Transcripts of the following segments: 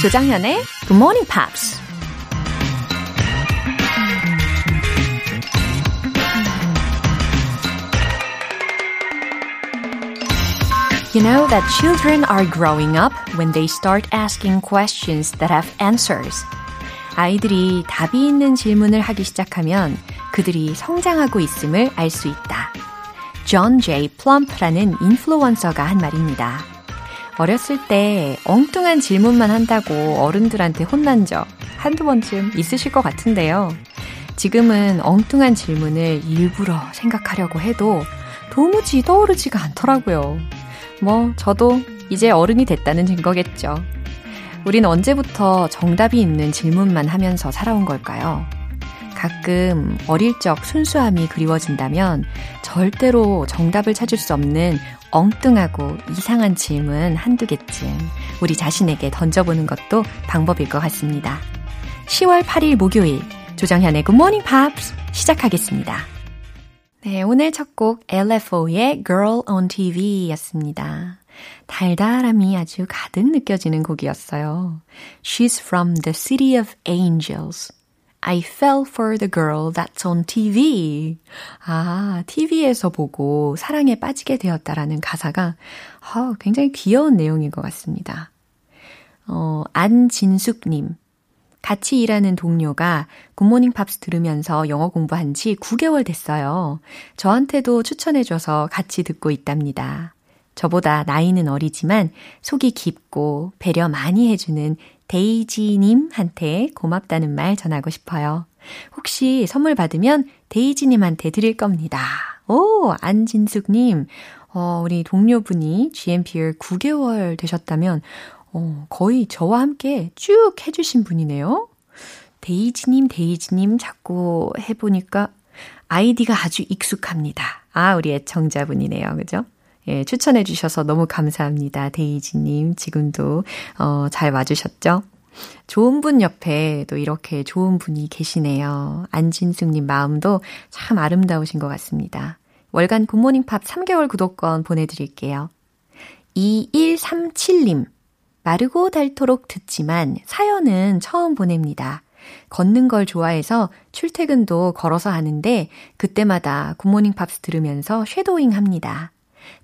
조장현의 Good Morning Pops. You know that children are growing up when they start asking questions that have answers. 아이들이 답이 있는 질문을 하기 시작하면 그들이 성장하고 있음을 알 수 있다. 존 제이 플럼프라는 인플루언서가 한 말입니다. 어렸을 때 엉뚱한 질문만 한다고 어른들한테 혼난 적 한두 번쯤 있으실 것 같은데요. 지금은 엉뚱한 질문을 일부러 생각하려고 해도 도무지 떠오르지가 않더라고요. 뭐, 저도 이제 어른이 됐다는 증거겠죠. 우린 언제부터 정답이 있는 질문만 하면서 살아온 걸까요? 가끔 어릴 적 순수함이 그리워진다면 절대로 정답을 찾을 수 없는 엉뚱하고 이상한 질문 한두 개쯤 우리 자신에게 던져보는 것도 방법일 것 같습니다. 10월 8일 목요일 조정현의 Good Morning Pops 시작하겠습니다. 네, 오늘 첫 곡 LFO의 Girl on TV 였습니다. 달달함이 아주 가득 느껴지는 곡이었어요. She's from the City of Angels. I fell for the girl that's on TV. 아, TV에서 보고 사랑에 빠지게 되었다라는 가사가 어, 굉장히 귀여운 내용인 것 같습니다. 어, 안진숙님. 같이 일하는 동료가 굿모닝 팝스 들으면서 영어 공부한 지 9개월 됐어요. 저한테도 추천해줘서 같이 듣고 있답니다. 저보다 나이는 어리지만 속이 깊고 배려 많이 해주는 데이지님한테 고맙다는 말 전하고 싶어요. 혹시 선물 받으면 데이지님한테 드릴 겁니다. 오, 안진숙님. 어, 우리 동료분이 GMPR 9개월 되셨다면, 어, 거의 저와 함께 쭉 해주신 분이네요. 데이지님, 데이지님 자꾸 해보니까 아이디가 아주 익숙합니다. 아, 우리 애청자분이네요. 그죠? 예, 추천해 주셔서 너무 감사합니다. 데이지님, 지금도, 어, 잘 와주셨죠? 좋은 분 옆에 또 이렇게 좋은 분이 계시네요. 안진숙님 마음도 참 아름다우신 것 같습니다. 월간 굿모닝 팝 3개월 구독권 보내드릴게요. 2137님, 마르고 닳도록 듣지만 사연은 처음 보냅니다. 걷는 걸 좋아해서 출퇴근도 걸어서 하는데 그때마다 굿모닝 팝스 들으면서 shadowing 합니다.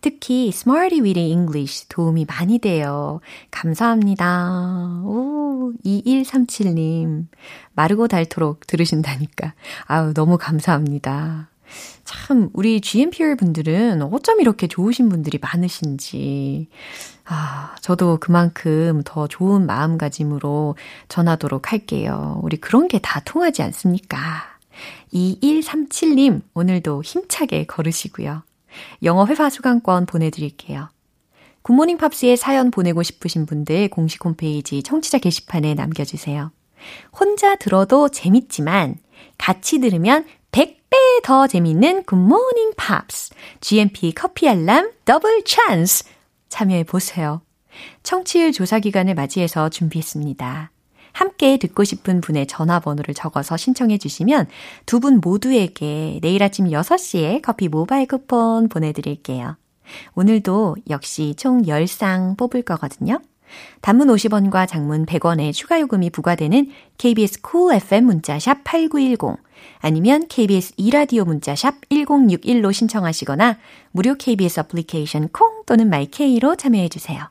특히 Smarty Weedy English 도움이 많이 돼요. 감사합니다. 오, 2137님. 마르고 닳도록 들으신다니까. 아우, 너무 감사합니다. 참, 우리 GMPR 분들은 어쩜 이렇게 좋으신 분들이 많으신지. 아, 저도 그만큼 더 좋은 마음가짐으로 전하도록 할게요. 우리 그런 게 다 통하지 않습니까? 2137님, 오늘도 힘차게 걸으시고요. 영어 회화 수강권 보내드릴게요. 굿모닝 팝스에 사연 보내고 싶으신 분들 공식 홈페이지 청취자 게시판에 남겨주세요. 혼자 들어도 재밌지만 같이 들으면 100배 더 재밌는 굿모닝 팝스 GMP 커피 알람 더블 찬스 참여해 보세요. 청취율 조사 기간을 맞이해서 준비했습니다. 함께 듣고 싶은 분의 전화번호를 적어서 신청해 주시면 두 분 모두에게 내일 아침 6시에 커피 모바일 쿠폰 보내드릴게요. 오늘도 역시 총 10쌍 뽑을 거거든요. 단문 50원과 장문 100원의 추가 요금이 부과되는 KBS cool FM 문자샵 8910 아니면 KBS 2라디오 문자샵 1061로 신청하시거나 무료 KBS 애플리케이션 콩 또는 마이케이로 참여해 주세요.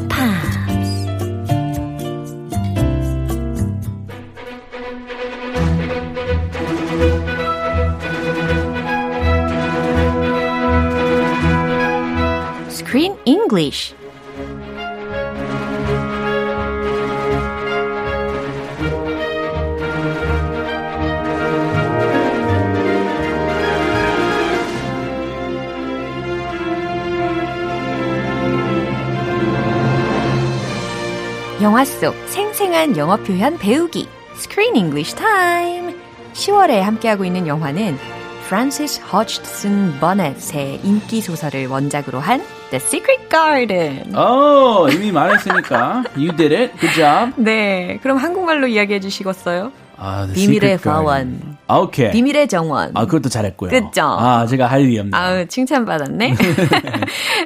English. 영화 속 생생한 영어 표현 배우기 Screen English Time. 10월에 함께하고 있는 영화는 프란시스 허치슨 버넷의 인기 소설을 원작으로 한 The Secret Garden. 어, 이미 말했으니까. You did it. Good job. 네, 그럼 한국말로 이야기해 주시겠어요? 아, 비밀의 Garden. 화원. 오케이. 비밀의 정원. 아, 그것도 잘했고요. 그죠? 아, 제가 할 일이 없네요. 아우, 칭찬받았네.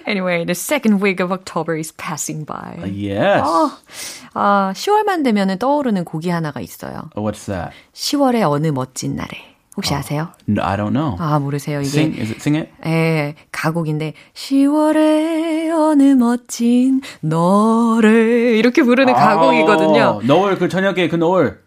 anyway, the second week of October is passing by. yes. 어, 아, 10월만 되면 떠오르는 곡이 하나가 있어요. What's that? 10월의 어느 멋진 날에. 혹시 아세요? No, I don't know. 아, 모르세요. 이게 Sing, is it sing it? 예, 가곡인데 10월의 어느 멋진 너를 이렇게 부르는 가곡이거든요. 아, 노을 그 저녁에 그 노을.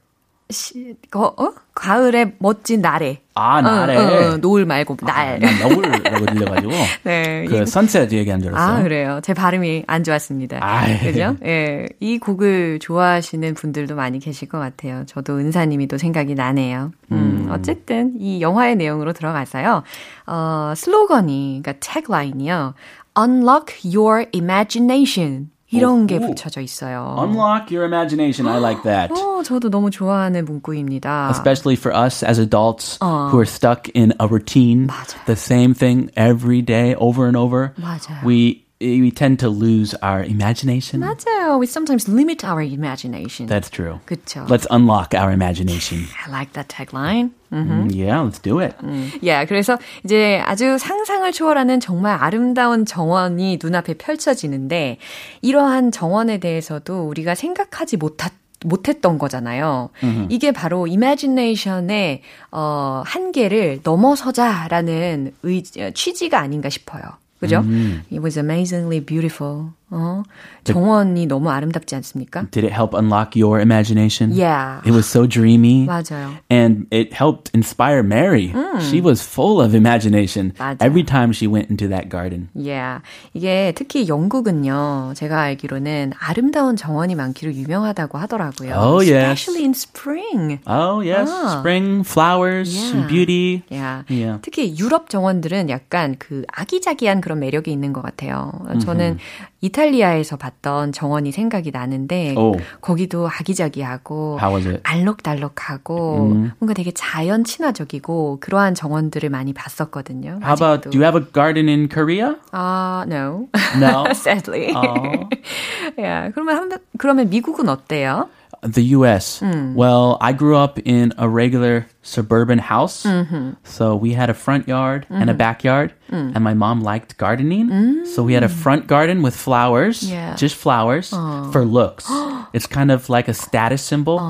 시, 거, 어? 가을의 멋진 날에. 아, 날에. 어, 어, 어, 노을 말고 날. 난 노을라고 들려가지고. 네. 그 이- 선셋 얘기한 줄 알았어. 아, 그래요. 제 발음이 안 좋았습니다. 아이. 그죠? 예. 이 곡을 좋아하시는 분들도 많이 계실 것 같아요. 저도 은사님이 또 생각이 나네요. 음, 어쨌든 이 영화의 내용으로 들어가서요. 어, 슬로건이, 그러니까 태그라인이요. Unlock your imagination. 이런 게 오. 붙여져 있어요. Unlock your imagination. I like that. 어, 저도 너무 좋아하는 문구입니다. Especially for us as adults 어. who are stuck in a routine, 맞아요. the same thing every day, over and over. 맞아요. We we tend to lose our imagination. 맞아요. We sometimes limit our imagination. That's true. 그쵸. Let's unlock our imagination. I like that tagline. Mm, yeah, let's do it. 예, 그래서 이제 아주 상상을 초월하는 정말 아름다운 정원이 눈앞에 펼쳐지는데 이러한 정원에 대해서도 우리가 생각하지 못하, 못했던 거잖아요. 이게 바로 imagination의 어, 한계를 넘어서자라는 의, 취지가 아닌가 싶어요. 그죠? It was amazingly beautiful. 어, 정원이 너무 아름답지 않습니까? Did it help unlock your imagination? Yeah. It was so dreamy. 맞아요. And it helped inspire Mary. She was full of imagination 맞아요. every time she went into that garden. Yeah. 이게 특히 영국은요, 제가 알기로는 아름다운 정원이 많기로 유명하다고 하더라고요. Oh, yes. Especially in spring. Oh, yes. Ah. Spring, flowers, Yeah. beauty. Yeah. Yeah. 특히 유럽 정원들은 약간 그 아기자기한 그런 매력이 있는 것 같아요. 저는 이탈리아 에서 봤던 정원이 생각이 나는데 오. 거기도 아기자기하고? 알록달록하고 뭔가 되게 자연 친화적이고 그러한 정원들을 많이 봤었거든요. How about, 아직도. do you have a garden in Korea? 아, no. No. Sadly. Oh. yeah. 그러면 한, 그러면 미국은 어때요? The U.S. Well, I grew up in a regular suburban house. So we had a front yard and a backyard. And my mom liked gardening. So we had a front garden with flowers, Yeah. just flowers for looks. it's kind of like a status symbol.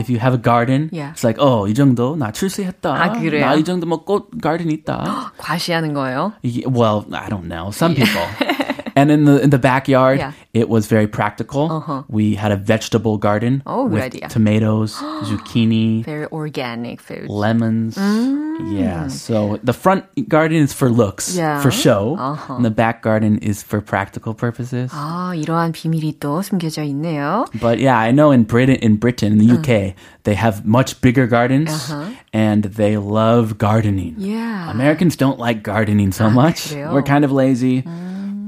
If you have a garden, Yeah. it's like, oh, 이 정도 나 출세했다. 아, 그래요? 나 이 정도 뭐꽃 garden 있다. 과시하는 거예요? Ye- Well, I don't know. Some people. and in the in the backyard, Yeah. it was very practical. We had a vegetable garden Oh, good with idea. tomatoes, zucchini, Very organic food. lemons. Yeah. So the front garden is for looks, Yeah. for show, and the back garden is for practical purposes. 아, 이러한 비밀이 또 숨겨져 있네요. But yeah, I know in Britain, in Britain, in the UK, they have much bigger gardens, and they love gardening. Yeah. Americans don't like gardening so much. 그래요? We're kind of lazy,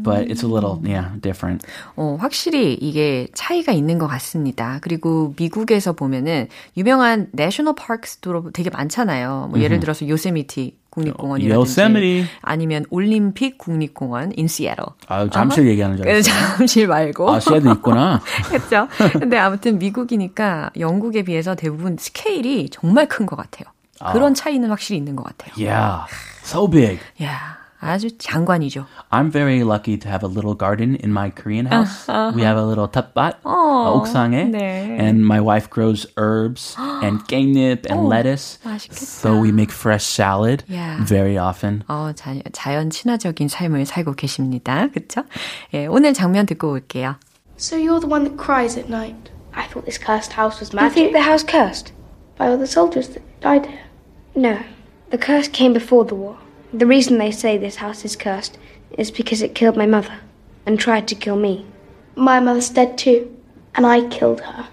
But it's a little, yeah, different. 어, 확실히 이게 차이가 있는 것 같습니다. 그리고 미국에서 보면은 유명한 내셔널 파크스도 되게 많잖아요. 뭐 예를 들어서 요세미티 국립공원이라든지 Yosemite. 아니면 올림픽 국립공원 in Seattle. 아, 잠실 얘기하는 줄 그래서 알았어요. 잠실 말고. 아, 씨도 있구나. 그렇죠. 근데 아무튼 미국이니까 영국에 비해서 대부분 스케일이 정말 큰 것 같아요. 그런 차이는 확실히 있는 것 같아요. Yeah, so big. 야, 아주 장관이죠. I'm very lucky to have a little garden in my Korean house. We have a little 텃밭, uh, 옥상에, 네. and my wife grows herbs and 깻잎 and lettuce. 맛있겠다. So we make fresh salad Yeah. very often. 어, 자, 자연 친화적인 삶을 살고 계십니다. 그쵸? 예, 오늘 장면 듣고 올게요. So you're the one that cries at night? I thought this cursed house was You think magic. the house cursed? By all the soldiers that died here. No. The curse came before the war. The reason they say this house is cursed is because it killed my mother and tried to kill me. My mother's dead too, and I killed her.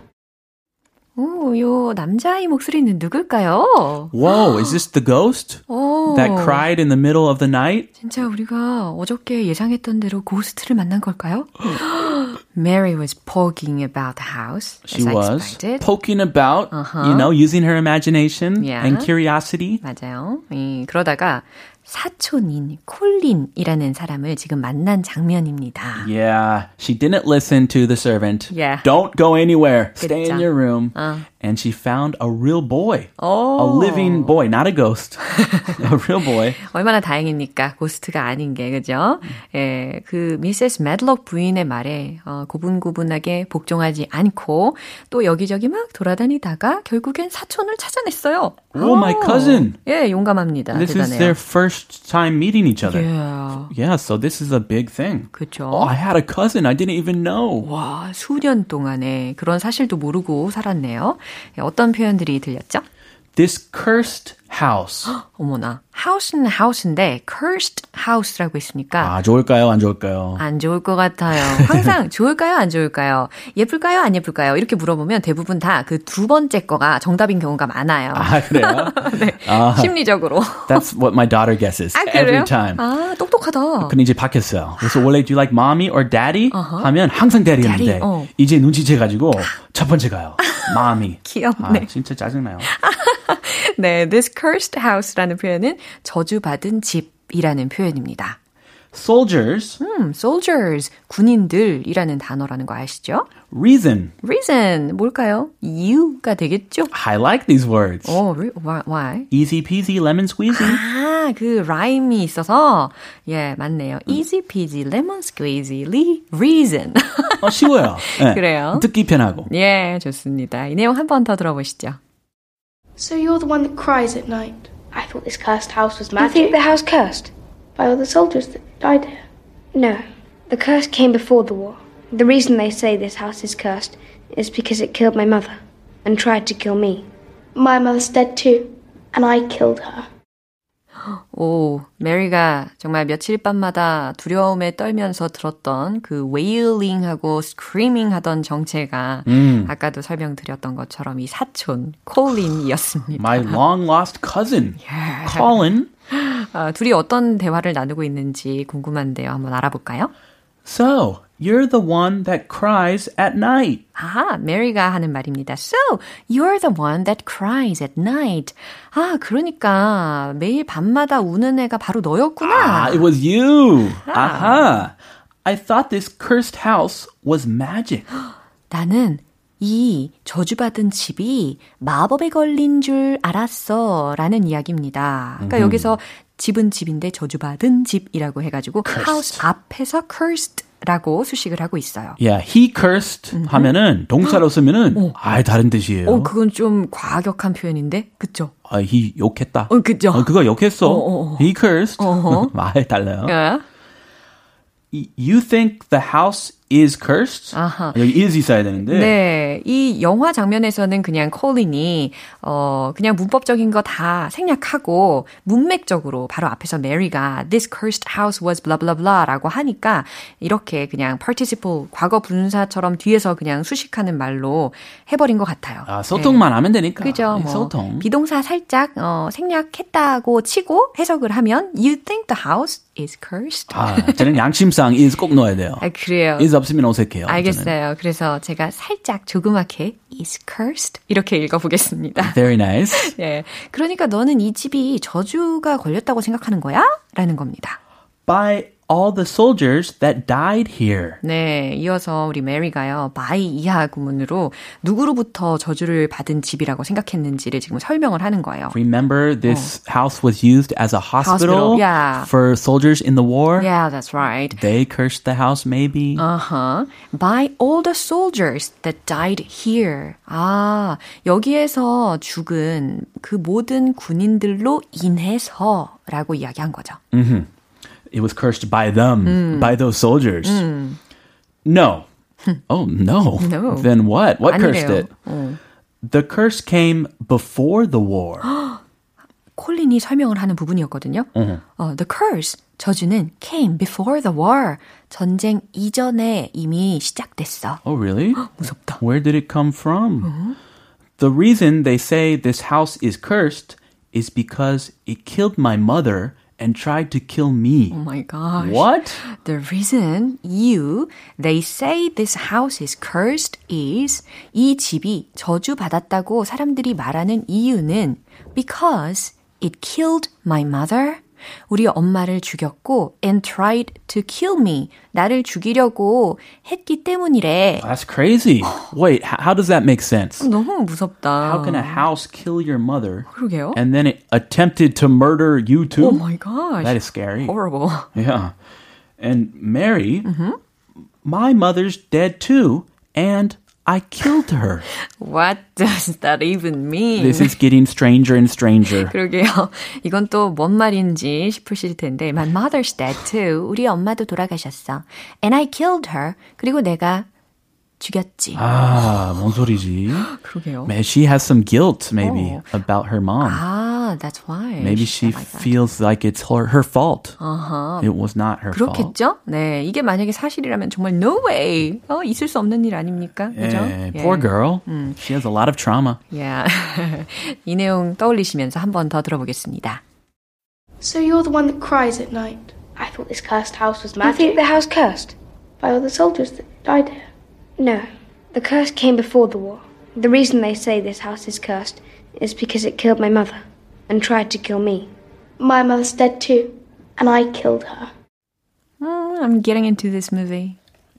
오, 요 남자아이 목소리는 누굴까요? Whoa, is this the ghost 오, that cried in the middle of the night? 진짜 우리가 어저께 예상했던 대로 고스트를 만난 걸까요? Mary was poking about the house. She was poking about, uh-huh. you know, using her imagination yeah. and curiosity. 맞아요. 예, 그러다가 사촌인 콜린이라는 사람을 지금 만난 장면입니다. Yeah, she didn't listen to the servant. Yeah. Don't go anywhere. 그쵸? Stay in your room. 어. And she found a real boy. 오. A living boy, not a ghost. a real boy. 얼마나 다행입니까? 고스트가 아닌 게, 그죠? 예, 그 미세스 매들록 부인의 말에 어, 고분고분하게 복종하지 않고 또 여기저기 막 돌아다니다가 결국엔 사촌을 찾아냈어요. Oh, my cousin. 예, 용감합니다. This 대단해요. is their first time meeting each other. Yeah. Yeah, so this is a big thing. 그렇죠. Oh, I had a cousin. I didn't even know. 와, 수년 동안에 그런 사실도 모르고 살았네요. 어떤 표현들이 들렸죠? This cursed house. 어머나. house는 house인데 cursed house라고 있으니까 아, 좋을까요? 안 좋을까요? 안 좋을 것 같아요. 항상 좋을까요? 안 좋을까요? 예쁠까요? 안 예쁠까요? 이렇게 물어보면 대부분 다 그 두 번째 거가 정답인 경우가 많아요. 아, 그래요? 네. 아, 심리적으로. That's what my daughter guesses 아, every time. 아, 똑똑하다. 근데 이제 바뀌었어요. 그래서 원래 do you like mommy or daddy? Uh-huh. 하면 항상 daddy였는데 daddy, 어. 이제 눈치채 가지고 첫 번째 가요. mommy. 귀엽네. 아, 진짜 짜증나요. 네, this cursed house라는 표현은 저주받은 집이라는 표현입니다. soldiers. 음, soldiers, 군인들이라는 단어라는 거 아시죠? reason. reason, 뭘까요? 이유가 되겠죠? I like these words. 어, why? easy peasy lemon squeezy. 아, 그 라임이 있어서 예, 맞네요. easy peasy lemon squeezy, reason. 어, 쉬워요. 네, 그래요. 듣기 편하고. 예, 좋습니다. 이 내용 한 번 더 들어보시죠. So you're the one that cries at night. I thought this cursed house was magic. You think the house cursed? By all the soldiers that died here. No. The curse came before the war. The reason they say this house is cursed is because it killed my mother and tried to kill me. My mother's dead too, and I killed her. 오, 메리가 정말 며칠 밤마다 두려움에 떨면서 들었던 그 웨일링하고 스크리밍 하던 정체가 음. 아까도 설명드렸던 것처럼 이 사촌 콜린이었습니다. My long lost cousin, yeah. Colin. 아, 둘이 어떤 대화를 나누고 있는지 궁금한데요. 한번 알아볼까요? So, You're the one that cries at night. 아, 메리가 하는 말입니다. So, you're the one that cries at night. 아, 그러니까 매일 밤마다 우는 애가 바로 너였구나. Ah, it was you. 아. Aha. I thought this cursed house was magic. 나는 이 저주받은 집이 마법에 걸린 줄 알았어. 라는 이야기입니다. 그러니까 mm-hmm. 여기서 집은 집인데 저주받은 집이라고 해가지고 cursed. house 앞에서 cursed 라고 수식을 하고 있어요. Yeah, he cursed 음흠. 하면은 동사로 쓰면은 어. 아예 다른 뜻이에요. 어, 그건 좀 과격한 표현인데, 그죠? 아, he 욕했다. 어, 그죠? 어, 그거 욕했어. 어, 어, 어. he cursed. 아예 달라요. Yeah. You think the house is cursed. 아하. 여기 is 있어야 되는데. 네. 이 영화 장면에서는 그냥 콜린이, 어, 그냥 문법적인 거 다 생략하고, 문맥적으로 바로 앞에서 메리가 this cursed house was blah blah blah 라고 하니까, 이렇게 그냥 participle, 과거 분사처럼 뒤에서 그냥 수식하는 말로 해버린 것 같아요. 아, 소통만 네. 하면 되니까. 그죠. 네, 뭐, 소통. 비동사 살짝, 어, 생략했다고 치고 해석을 하면, you think the house is cursed. 아, 저는 양심상 is 꼭 넣어야 돼요. 아, 그래요. is 없으면 어색해요. 알겠어요. 저는. 그래서 제가 살짝 조그맣게 is cursed 이렇게 읽어보겠습니다. Very nice. 네, 그러니까 너는 이 집이 저주가 걸렸다고 생각하는 거야? 라는 겁니다. By all the soldiers that died here. 네, 이어서 우리 메리가요. by 이하 구문으로 누구로부터 저주를 받은 집이라고 생각했는지를 지금 설명을 하는 거예요. Remember this 어. house was used as a hospital, hospital yeah. for soldiers in the war? Yeah, that's right. They cursed the house maybe. Uh-huh. By all the soldiers that died here. 아, 여기에서 죽은 그 모든 군인들로 인해서라고 이야기한 거죠. Mm-hmm. it was cursed by them, mm. by those soldiers. Mm. No. oh, no. No. Then what? What cursed it? 어. The curse came before the war. 콜린이 설명을 하는 부분이었거든요. Uh-huh. 어, the curse, 저주는 came before the war. 전쟁 이전에 이미 시작됐어. Oh, really? 무섭다. Where did it come from? Uh-huh. The reason they say this house is cursed is because it killed my mother and tried to kill me. Oh my gosh. What? The reason you, they say this house is cursed is 이 집이 저주받았다고 사람들이 말하는 이유는 because it killed my mother. 우리 엄마를 죽였고 and tried to kill me. 나를 죽이려고 했기 때문이래. That's crazy. Wait, how does that make sense? 너무 무섭다. How can a house kill your mother 그러게요. and then it attempted to murder you too? Oh my gosh. That is scary. horrible. Yeah. And Mary, Mm-hmm. my mother's dead too, and I killed her. What does that even mean? This is getting stranger and stranger. 그러게요. 이건 또 뭔 말인지 싶으실 텐데, my mother's dead too. 우리 엄마도 돌아가셨어. And I killed her. 그리고 내가 죽였지. Ah, 뭔 소리지? 그러게요. Man, she has some guilt maybe Oh. about her mom. 아, that's why. maybe she said like that. feels like it's her, her fault. It was not her fault. 그렇겠죠? 네. 이게 만약에 사실이라면 정말 no way. 어, 있을 수 없는 일 아닙니까? 그죠? Yeah, poor girl. She has a lot of trauma. Yeah. 이 내용 떠올리시면서 한 번 더 들어보겠습니다. So you're the one that cries at night. I thought this cursed house was I think magic. the house cursed. By all the soldiers that died here. No, the curse came before the war. The reason they say this house is cursed is because it killed my mother and tried to kill me. My mother's dead too, and I killed her. Mm, I'm getting into this movie.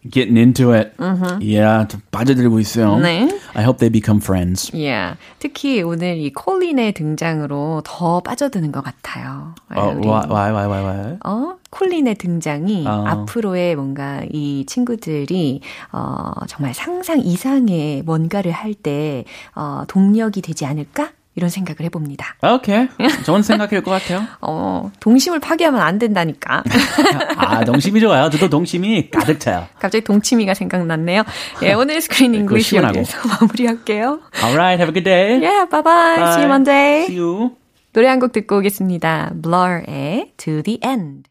Getting into it. Yeah, 좀 빠져들고 있어요. 네. I hope they become friends. Yeah. 특히 오늘 이 콜린의 등장으로 더 빠져드는 것 같아요. 어, 우리, why, why, why, why, why? 어, 콜린의 등장이 어. 앞으로의 뭔가 이 친구들이 어, 정말 상상 이상의 뭔가를 할 때 어, 동력이 되지 않을까? 이런 생각을 해봅니다. Okay. 좋은 생각일 것 같아요. 어, 동심을 파괴하면 안 된다니까. 아, 동심이 좋아요. 저도 동심이 가득 차요. 갑자기 동치미가 생각났네요. 예, 오늘 screen English 시원하고. 여기서 마무리할게요. Alright, have a good day. Yeah, bye bye. See you Monday. See you. 노래 한 곡 듣고 오겠습니다. Blur의 To the End.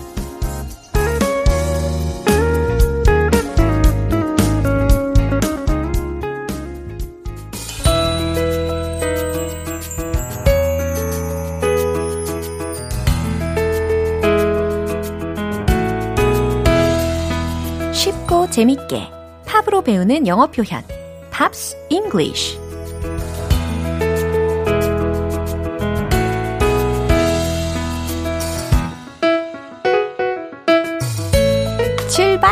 재밌게 팝으로 배우는 영어 표현 Pops English 출발!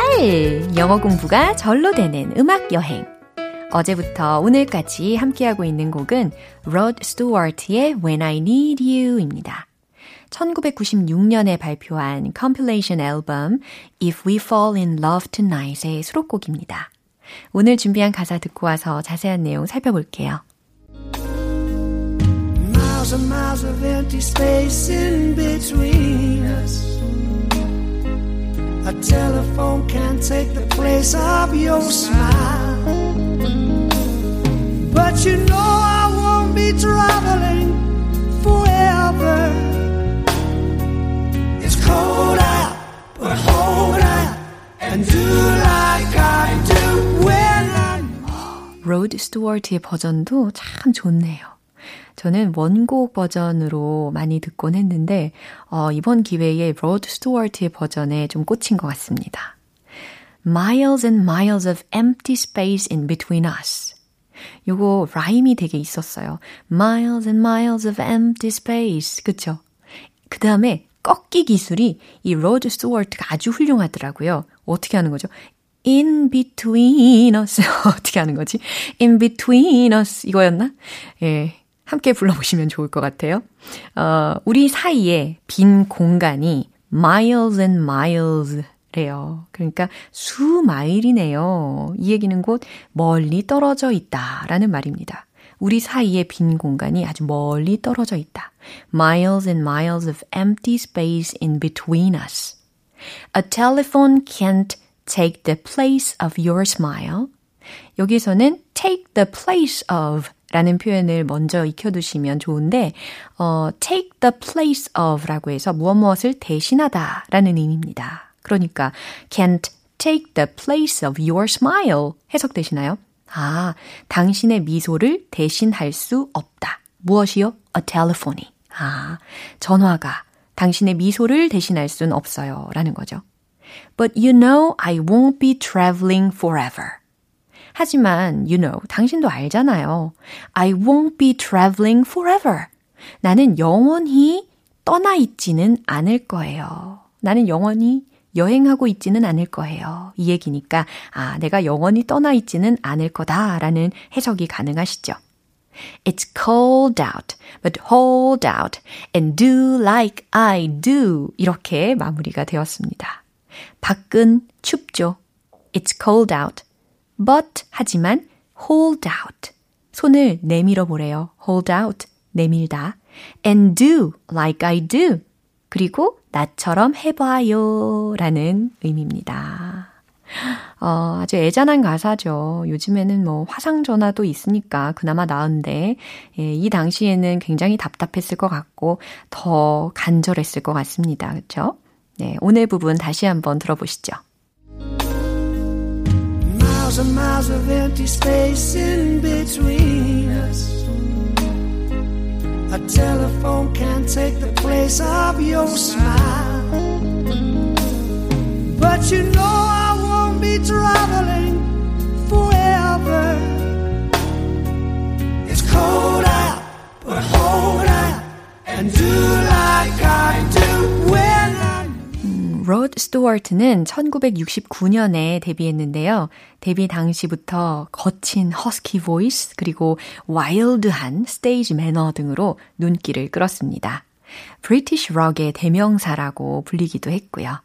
영어 공부가 절로 되는 음악 여행. 어제부터 오늘까지 함께하고 있는 곡은 로드 스튜어트의 When I Need You입니다. 1996년에 발표한 compilation 앨범 If We Fall in Love Tonight의 수록곡입니다. 오늘 준비한 가사 듣고 와서 자세한 내용 살펴볼게요. Miles and miles of empty space in between us. A telephone can't take the place of your smile. But you know I won't be traveling 로드 스튜어트의 버전도 참 좋네요. 저는 원곡 버전으로 많이 듣곤 했는데 어, 이번 기회에 로드 스튜어트의 버전에 좀 꽂힌 것 같습니다. Miles and miles of empty space in between us. 요거 rhyme이 되게 있었어요. Miles and miles of empty space. 그쵸? 그 다음에 꺾기 기술이 이 로드 스튜어트가 아주 훌륭하더라고요. 어떻게 하는 거죠? In between us. 어떻게 하는 거지? In between us. 이거였나? 예. 함께 불러보시면 좋을 것 같아요. 어, 우리 사이에 빈 공간이 miles and miles 래요. 그러니까 수마일이네요. 이 얘기는 곧 멀리 떨어져 있다 라는 말입니다. 우리 사이에 빈 공간이 아주 멀리 떨어져 있다. Miles and miles of empty space in between us. A telephone can't take the place of your smile. 여기서는 take the place of 라는 표현을 먼저 익혀두시면 좋은데, 어, take the place of 라고 해서 무엇 무엇을 대신하다 라는 의미입니다. 그러니까, can't take the place of your smile 해석되시나요? 아, 당신의 미소를 대신할 수 없다. 무엇이요? A telephony. 아, 전화가 당신의 미소를 대신할 순 없어요. 라는 거죠. But you know I won't be traveling forever. 하지만, you know, 당신도 알잖아요. I won't be traveling forever. 나는 영원히 떠나 있지는 않을 거예요. 나는 영원히 여행하고 있지는 않을 거예요. 이 얘기니까, 아, 내가 영원히 떠나 있지는 않을 거다라는 해석이 가능하시죠. It's cold out, but hold out and do like I do. 이렇게 마무리가 되었습니다. 밖은 춥죠. It's cold out. But 하지만 hold out. 손을 내밀어 보래요. hold out. 내밀다. And do like I do. 그리고 나처럼 해봐요. 라는 의미입니다. 어, 아주 애잔한 가사죠. 요즘에는 뭐 화상전화도 있으니까 그나마 나은데, 예, 이 당시에는 굉장히 답답했을 것 같고, 더 간절했을 것 같습니다. 그쵸? 네, 오늘 부분 다시 한번 들어보시죠. Miles and miles of empty space in between us. A telephone can't take the place of your smile. But you know I won't be traveling forever. It's cold out, but hold out and do like I do I. 로드 스튜어트는 1969년에 데뷔했는데요. 데뷔 당시부터 거친 허스키 보이스 그리고 와일드한 스테이지 매너 등으로 눈길을 끌었습니다. British 록의 대명사라고 불리기도 했고요.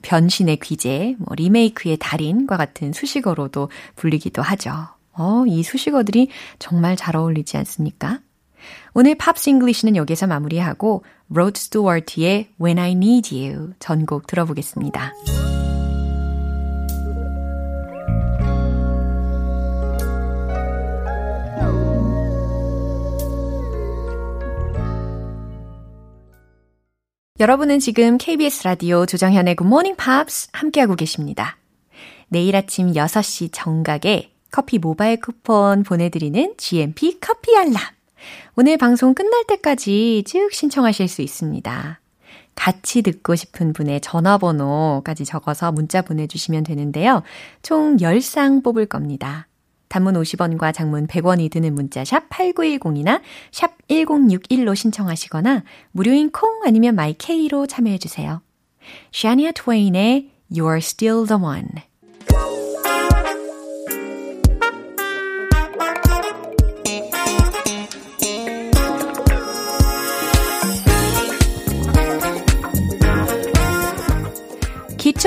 변신의 귀재, 뭐 리메이크의 달인과 같은 수식어로도 불리기도 하죠. 어, 이 수식어들이 정말 잘 어울리지 않습니까? 오늘 Pops English는 여기서 마무리하고 로드 스튜어트의 When I Need You 전곡 들어보겠습니다. 여러분은 지금 KBS 라디오 조정현의 Good Morning Pops 함께하고 계십니다. 내일 아침 6시 정각에 커피 모바일 쿠폰 보내드리는 GMP 커피 알람. 오늘 방송 끝날 때까지 쭉 신청하실 수 있습니다. 같이 듣고 싶은 분의 전화번호까지 적어서 문자 보내주시면 되는데요. 총 10상 뽑을 겁니다. 단문 50원과 장문 100원이 드는 문자 샵 8910이나 샵 1061로 신청하시거나 무료인 콩 아니면 마이케이로 참여해 주세요. 샤니아 트웨인의 You're Still the One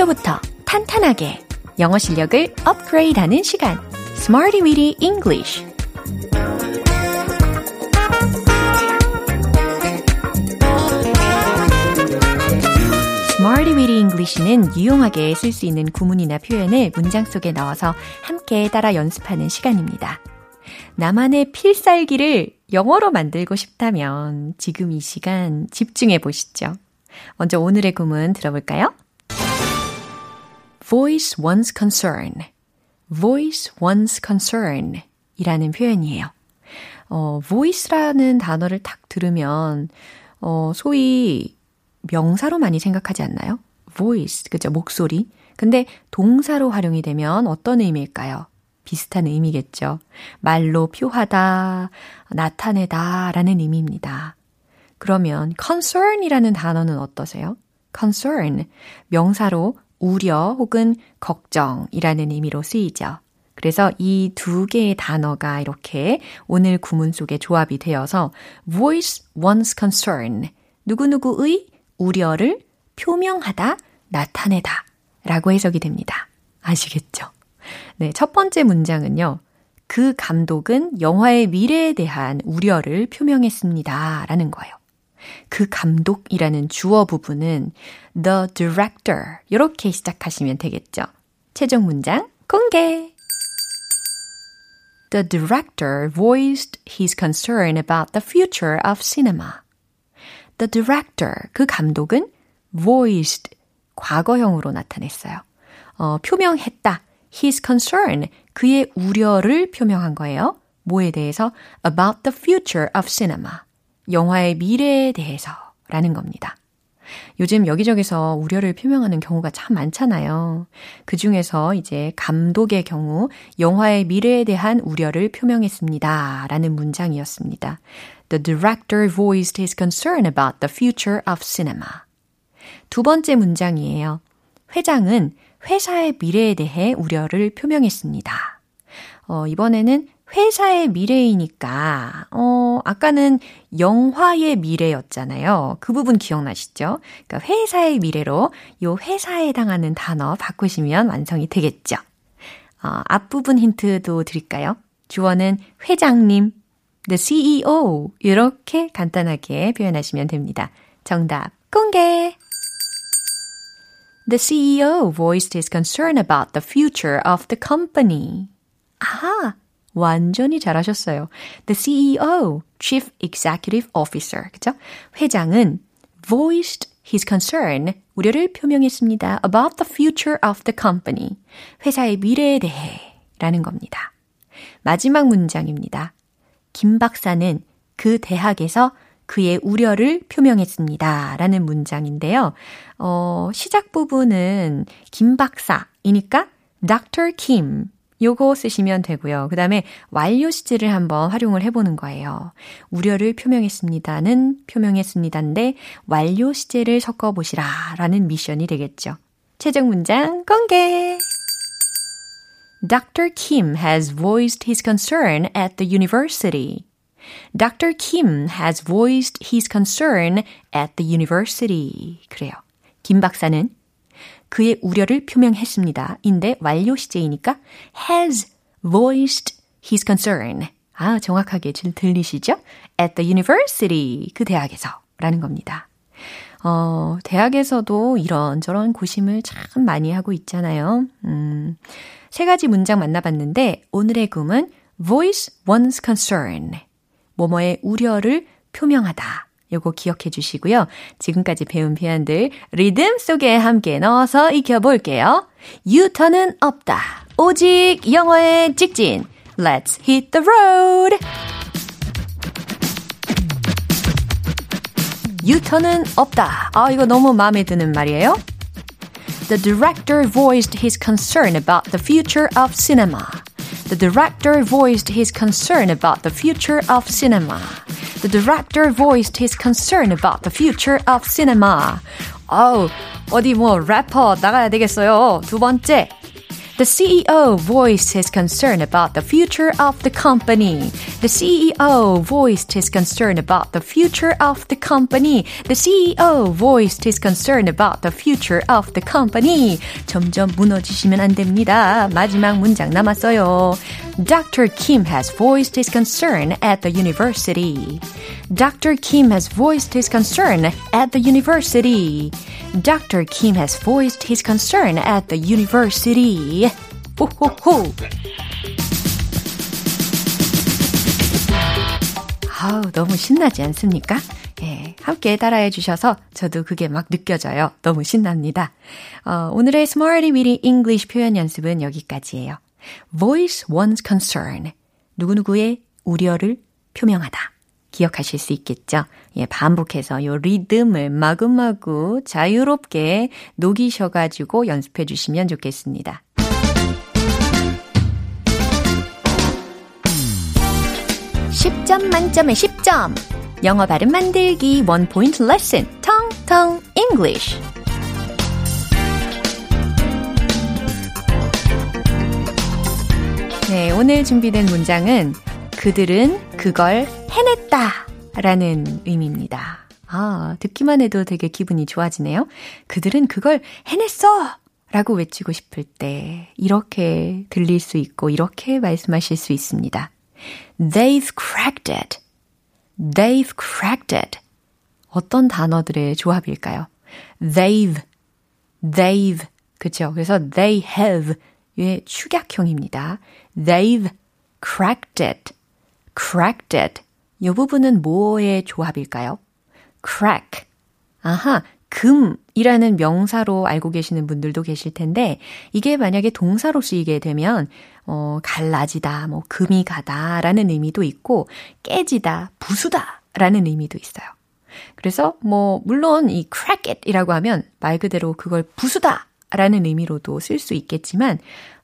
기초부터 탄탄하게 영어 실력을 업그레이드하는 시간 Smarty Weedy. Smarty Weedy English는 유용하게 쓸 수 있는 구문이나 표현을 문장 속에 넣어서 함께 따라 연습하는 시간입니다. 나만의 필살기를 영어로 만들고 싶다면 지금 이 시간 집중해 보시죠. 먼저 오늘의 구문 들어볼까요? Voice one's concern. voice one's concern 이라는 표현이에요. 어, voice라는 단어를 딱 들으면, 어, 소위 명사로 많이 생각하지 않나요? voice, 그죠? 목소리. 근데 동사로 활용이 되면 어떤 의미일까요? 비슷한 의미겠죠. 말로 표하다, 나타내다 라는 의미입니다. 그러면 concern이라는 단어는 어떠세요? concern, 명사로 우려 혹은 걱정이라는 의미로 쓰이죠. 그래서 이 두 개의 단어가 이렇게 오늘 구문 속에 조합이 되어서 voice one's concern, 누구누구의 우려를 표명하다, 나타내다 라고 해석이 됩니다. 아시겠죠? 네, 첫 번째 문장은요. 그 감독은 영화의 미래에 대한 우려를 표명했습니다. 라는 거예요. 그 감독이라는 주어 부분은 the director 이렇게 시작하시면 되겠죠. 최종 문장 공개. The director voiced his concern about the future of cinema. The director, 그 감독은 voiced, 과거형으로 나타냈어요. 어, 표명했다. His concern, 그의 우려를 표명한 거예요. 뭐에 대해서? About the future of cinema. 영화의 미래에 대해서 라는 겁니다. 요즘 여기저기서 우려를 표명하는 경우가 참 많잖아요. 그 중에서 이제 감독의 경우 영화의 미래에 대한 우려를 표명했습니다. 라는 문장이었습니다. The director voiced his concern about the future of cinema. 두 번째 문장이에요. 회장은 회사의 미래에 대해 우려를 표명했습니다. 어, 이번에는 회사의 미래이니까, 어, 아까는 영화의 미래였잖아요. 그 부분 기억나시죠? 그러니까 회사의 미래로 요 회사에 해당하는 단어 바꾸시면 완성이 되겠죠. 어, 앞부분 힌트도 드릴까요? 주어는 회장님, the CEO 이렇게 간단하게 표현하시면 됩니다. 정답 공개! The CEO voiced his concern about the future of the company. 아하! 완전히 잘하셨어요. The CEO, Chief Executive Officer. 그죠? 회장은 voiced his concern, 우려를 표명했습니다. about the future of the company. 회사의 미래에 대해 라는 겁니다. 마지막 문장입니다. 김 박사는 그 대학에서 그의 우려를 표명했습니다. 라는 문장인데요. 어, 시작 부분은 김 박사이니까 Dr. Kim 요거 쓰시면 되고요. 그 다음에 완료 시제를 한번 활용을 해보는 거예요. 우려를 표명했습니다는 표명했습니다인데 완료 시제를 섞어보시라 라는 미션이 되겠죠. 최종 문장 공개! Dr. Kim has voiced his concern at the university. Dr. Kim has voiced his concern at the university. 그래요. 김 박사는 그의 우려를 표명했습니다. 인데 완료 시제이니까 has voiced his concern. 아, 정확하게 지금 들리시죠? at the university. 그 대학에서. 라는 겁니다. 어, 대학에서도 이런저런 고심을 참 많이 하고 있잖아요. 음, 세 가지 문장 만나봤는데 오늘의 꿈은 voice one's concern. 뭐뭐의 우려를 표명하다. 요거 기억해 주시고요. 지금까지 배운 표현들 리듬 속에 함께 넣어서 익혀볼게요. 유턴은 없다. 오직 영어의 직진. Let's hit the road. 유턴은 없다. 아, 이거 너무 마음에 드는 말이에요. The director voiced his concern about the future of cinema. The director voiced his concern about the future of cinema. The director voiced his concern about the future of cinema. 어우, 어디 뭐 래퍼 나가야 되겠어요. 두 번째. The CEO voiced his concern about the future of the company. The CEO voiced his concern about the future of the company. The CEO voiced his concern about the future of the company. 점점 무너지시면 안 됩니다. 마지막 문장 남았어요. Dr. Kim has voiced his concern at the university. Dr. Kim has voiced his concern at the university. Dr. Kim has voiced his concern at the university. 호호호. 아우, 너무 신나지 않습니까? 예, 함께 따라해 주셔서 저도 그게 막 느껴져요. 너무 신납니다. 어, 오늘의 Smarty Weedy English 표현 연습은 여기까지예요. Voice one's concern. 누구누구의 우려를 표명하다. 기억하실 수 있겠죠? 예, 반복해서 요 리듬을 마구마구 자유롭게 녹이셔가지고 연습해 주시면 좋겠습니다. 10점 만점에 10점. 영어 발음 만들기 원 포인트 레슨 텅텅 English. 네, 오늘 준비된 문장은 그들은 그걸 해냈다 라는 의미입니다. 아, 듣기만 해도 되게 기분이 좋아지네요. 그들은 그걸 해냈어! 라고 외치고 싶을 때 이렇게 들릴 수 있고 이렇게 말씀하실 수 있습니다. They've cracked it. They've cracked it. 어떤 단어들의 조합일까요? They've, they've. 그쵸? 그래서 they have. 의 축약형입니다. They've cracked it, cracked it. 이 부분은 뭐의 조합일까요? crack. 아하, 금이라는 명사로 알고 계시는 분들도 계실 텐데, 이게 만약에 동사로 쓰이게 되면, 어, 갈라지다, 뭐, 금이 가다 라는 의미도 있고, 깨지다, 부수다 라는 의미도 있어요. 그래서 뭐, 물론 이 crack it 이라고 하면 말 그대로 그걸 부수다 라는 의미로도 쓸 수 있겠지만,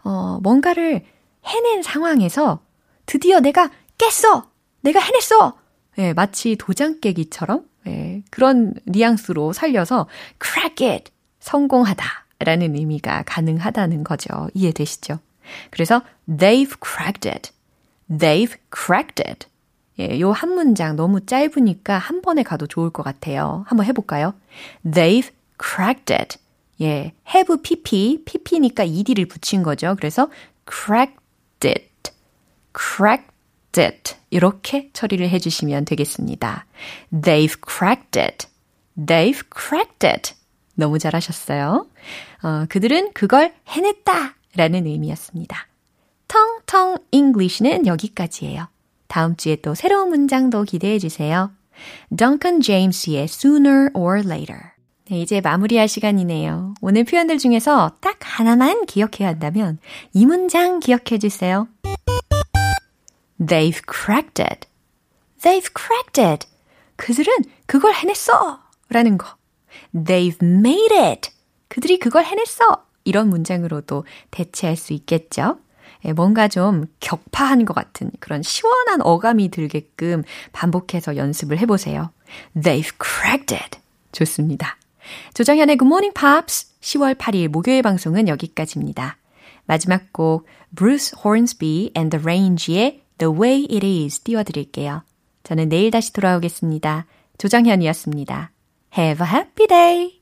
어, 뭔가를 해낸 상황에서 드디어 내가 깼어! 내가 해냈어! 예, 마치 도장 깨기처럼 예, 그런 뉘앙스로 살려서 crack it 성공하다 라는 의미가 가능하다는 거죠. 이해되시죠? 그래서 they've cracked it. they've cracked it. 예, 요 한 문장 너무 짧으니까 한 번에 가도 좋을 것 같아요. 한번 해볼까요? They've cracked it. 예, have pp, pp니까 ed를 붙인 거죠. 그래서 cracked it. cracked it. 이렇게 처리를 해주시면 되겠습니다. They've cracked it. They've cracked it. 너무 잘하셨어요. 어, 그들은 그걸 해냈다 라는 의미였습니다. 텅텅 English는 여기까지예요. 다음 주에 또 새로운 문장도 기대해 주세요. Duncan James의 Sooner or Later. 네, 이제 마무리할 시간이네요. 오늘 표현들 중에서 딱 하나만 기억해야 한다면 이 문장 기억해 주세요. They've cracked it. They've cracked it. 그들은 그걸 해냈어. 라는 거. They've made it. 그들이 그걸 해냈어. 이런 문장으로도 대체할 수 있겠죠. 뭔가 좀 격파한 것 같은 그런 시원한 어감이 들게끔 반복해서 연습을 해보세요. They've cracked it. 좋습니다. 조정현의 Good Morning Pops 10월 8일 목요일 방송은 여기까지입니다. 마지막 곡 Bruce Hornsby and the Range의 The Way It Is 띄워드릴게요. 저는 내일 다시 돌아오겠습니다. 조정현이었습니다. Have a happy day!